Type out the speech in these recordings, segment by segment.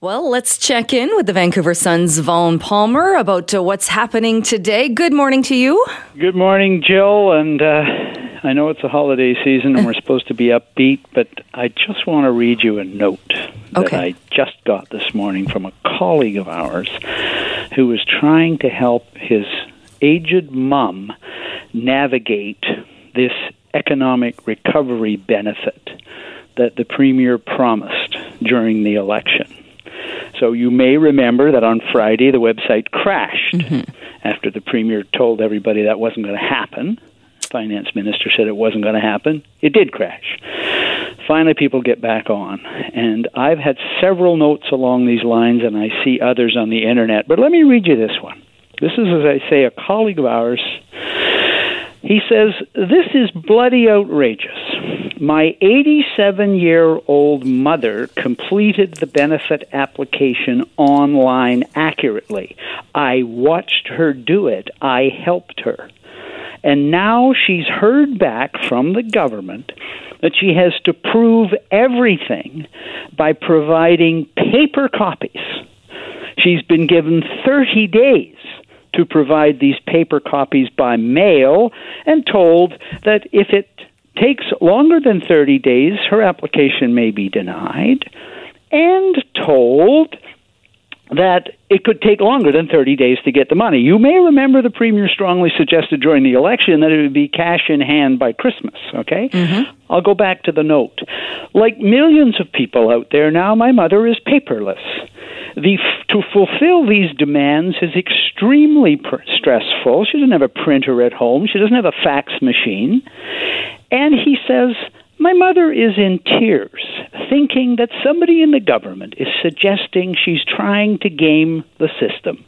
Well, let's check in with the Vancouver Sun's Vaughn Palmer about uh, what's happening today. Good morning to you. Good morning, Jill. And uh, I know it's a holiday season and we're supposed to be upbeat, but I just want to read you a note that Okay. I just got this morning from a colleague of ours who was trying to help his aged mum navigate this economic recovery benefit that the premier promised during the election. So you may remember that on Friday the website crashed mm-hmm. after the premier told everybody that wasn't going to happen. Finance minister said it wasn't going to happen. It did crash. Finally, people get back on, and I've had several notes along these lines, and I see others on the internet. But let me read you this one. This is, as I say, a colleague of ours he says, This is bloody outrageous. My 87 year old mother completed the benefit application online accurately. I watched her do it, I helped her. And now she's heard back from the government that she has to prove everything by providing paper copies. She's been given 30 days to provide these paper copies by mail and told that if it takes longer than 30 days, her application may be denied, and told that it could take longer than 30 days to get the money. You may remember the Premier strongly suggested during the election that it would be cash in hand by Christmas, okay? Mm-hmm. I'll go back to the note. Like millions of people out there now, my mother is paperless. The, to fulfill these demands is extremely pr- stressful. She doesn't have a printer at home, she doesn't have a fax machine. And he says, my mother is in tears, thinking that somebody in the government is suggesting she's trying to game the system.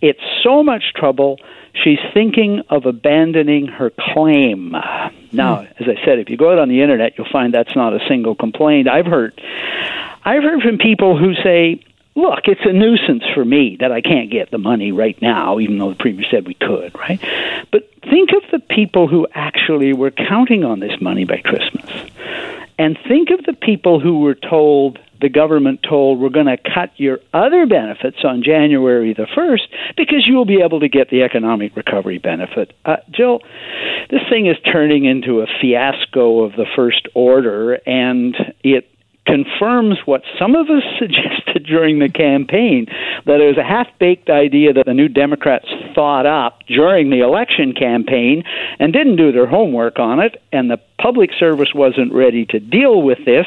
It's so much trouble, she's thinking of abandoning her claim. Now, hmm. as I said, if you go out on the internet, you'll find that's not a single complaint. I've heard I've heard from people who say, look, it's a nuisance for me that I can't get the money right now, even though the Premier said we could, right? But think of the people who actually were counting on this money by Christmas. And think of the people who were told, the government told, we're going to cut your other benefits on January the 1st because you'll be able to get the economic recovery benefit. Uh, Jill, this thing is turning into a fiasco of the first order, and it confirms what some of us suggested during the campaign that it was a half baked idea that the new Democrats thought up during the election campaign and didn't do their homework on it, and the public service wasn't ready to deal with this,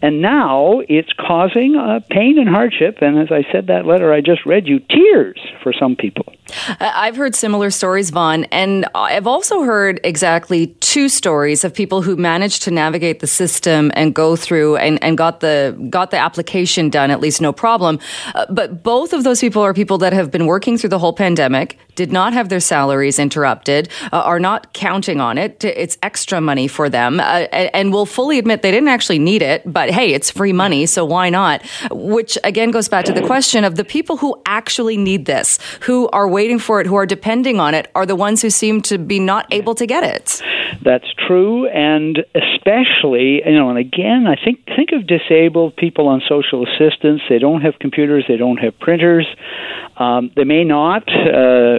and now it's causing uh, pain and hardship. And as I said that letter I just read you, tears for some people. I've heard similar stories, Vaughn, and I've also heard exactly two stories of people who managed to navigate the system and go through and, and got the got the application done at least no problem. Uh, but both of those people are people that have been working through the whole pandemic, did not have their salaries interrupted, uh, are not counting on it. It's extra money for them, uh, and will fully admit they didn't actually need it. But hey, it's free money, so why not? Which again goes back to the question of the people who actually need this, who are waiting for it, who are depending on it, are the ones who seem to be not able to get it. That's true, and especially, you know, and again, I think think of disabled people on social assistance. They don't have computers, they don't have printers, um, they may not. Uh,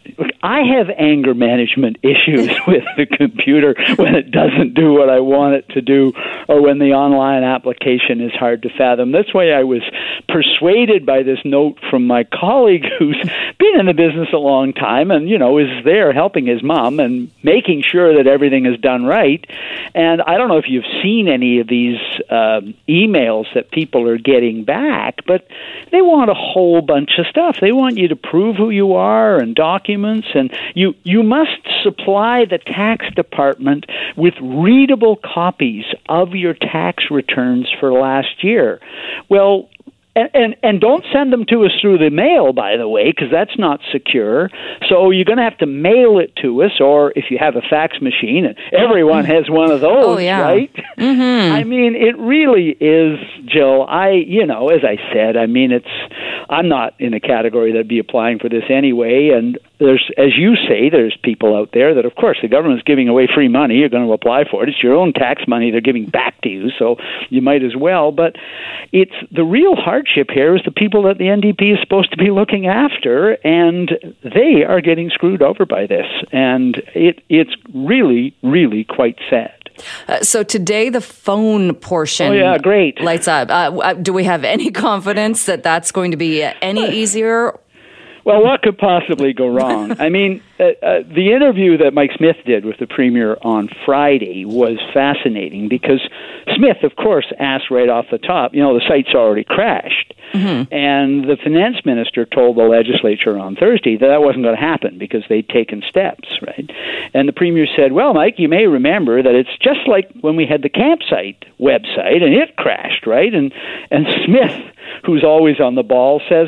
I have anger management issues with the computer when it doesn't do what I want it to do, or when the online application is hard to fathom. That's why I was persuaded by this note from my colleague who's been in the business a long time and, you know, is there helping his mom and making sure that everything is done right. And I don't know if you've seen any of these um, emails that people are getting back, but they want a whole bunch of stuff. They want you to prove who you are and documents, and you you must supply the tax department with readable copies of your tax returns for last year. Well, and, and and don't send them to us through the mail, by the way, because that's not secure. So you're going to have to mail it to us, or if you have a fax machine, and everyone has one of those, Oh, yeah. right? Mm-hmm. I mean, it really is, Jill. I, you know, as I said, I mean, it's. I'm not in a category that'd be applying for this anyway, and there's, as you say, there's people out there that, of course, the government's giving away free money. You're going to apply for it. It's your own tax money they're giving back to you, so you might as well. But it's the real hardship here is the people that the NDP is supposed to be looking after, and they are getting screwed over by this, and it it's really, really quite sad. Uh, so today, the phone portion. Oh yeah, great. Lights up. Uh, uh do we have any confidence that that's going to be any easier? Well, what could possibly go wrong? I mean, uh, uh, the interview that Mike Smyth did with the premier on Friday was fascinating because Smyth, of course, asked right off the top, you know, the site's already crashed. Mm-hmm. And the finance minister told the legislature on Thursday that that wasn't going to happen because they'd taken steps, right? And the premier said, well, Mike, you may remember that it's just like when we had the campsite website and it crashed, right? And, and Smyth, who's always on the ball, says,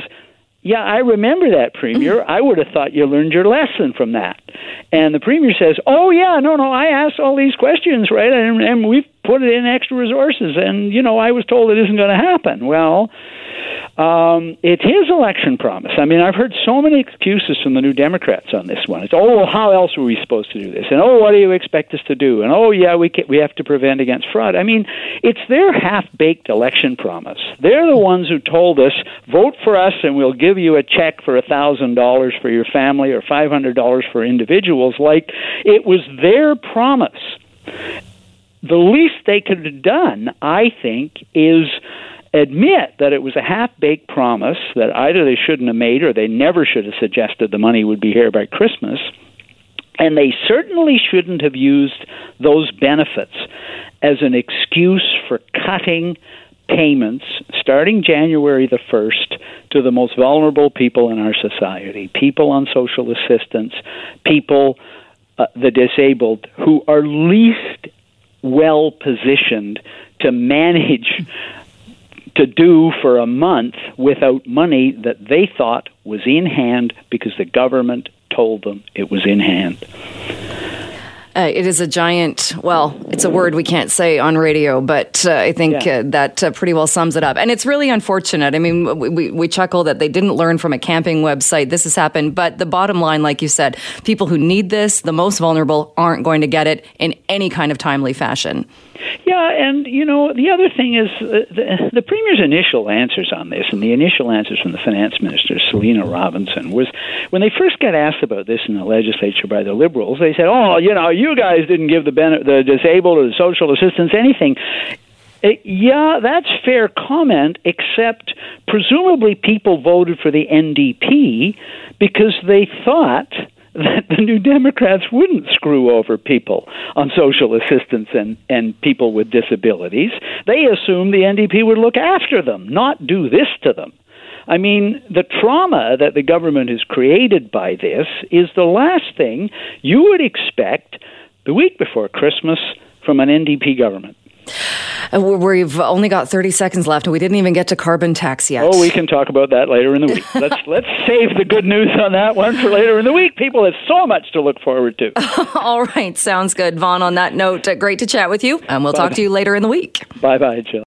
yeah, I remember that, Premier. Mm-hmm. I would have thought you learned your lesson from that. And the Premier says, Oh, yeah, no, no, I asked all these questions, right? And, and we've put it in extra resources. And, you know, I was told it isn't going to happen. Well, um, it's his election promise. I mean, I've heard so many excuses from the New Democrats on this one. It's, oh, well, how else were we supposed to do this? And, oh, what do you expect us to do? And, oh, yeah, we, can, we have to prevent against fraud. I mean, it's their half baked election promise. They're the ones who told us, vote for us and we'll give you a check for $1,000 for your family or $500 for individuals. Like it was their promise. The least they could have done, I think, is admit that it was a half baked promise that either they shouldn't have made or they never should have suggested the money would be here by Christmas. And they certainly shouldn't have used those benefits as an excuse for cutting payments starting January the 1st to the most vulnerable people in our society people on social assistance, people, uh, the disabled, who are least well positioned to manage to do for a month without money that they thought was in hand because the government told them it was in hand. Uh, it is a giant, well, it's a word we can't say on radio, but uh, I think yeah. uh, that uh, pretty well sums it up. And it's really unfortunate. I mean, we, we, we, chuckle that they didn't learn from a camping website. This has happened. But the bottom line, like you said, people who need this, the most vulnerable, aren't going to get it in any kind of timely fashion. Yeah, and you know the other thing is uh, the, the premier's initial answers on this, and the initial answers from the finance minister Selina Robinson was when they first got asked about this in the legislature by the Liberals. They said, "Oh, you know, you guys didn't give the ben- the disabled or the social assistance anything." Uh, yeah, that's fair comment, except presumably people voted for the NDP because they thought that the New Democrats wouldn't screw over people on social assistance and, and people with disabilities. They assumed the NDP would look after them, not do this to them. I mean, the trauma that the government has created by this is the last thing you would expect the week before Christmas from an NDP government. Uh, we've only got 30 seconds left, and we didn't even get to carbon tax yet. Oh, we can talk about that later in the week. let's let's save the good news on that one for later in the week. People have so much to look forward to. All right, sounds good, Vaughn. On that note, uh, great to chat with you, and we'll Bye. talk to you later in the week. Bye, bye, Jill.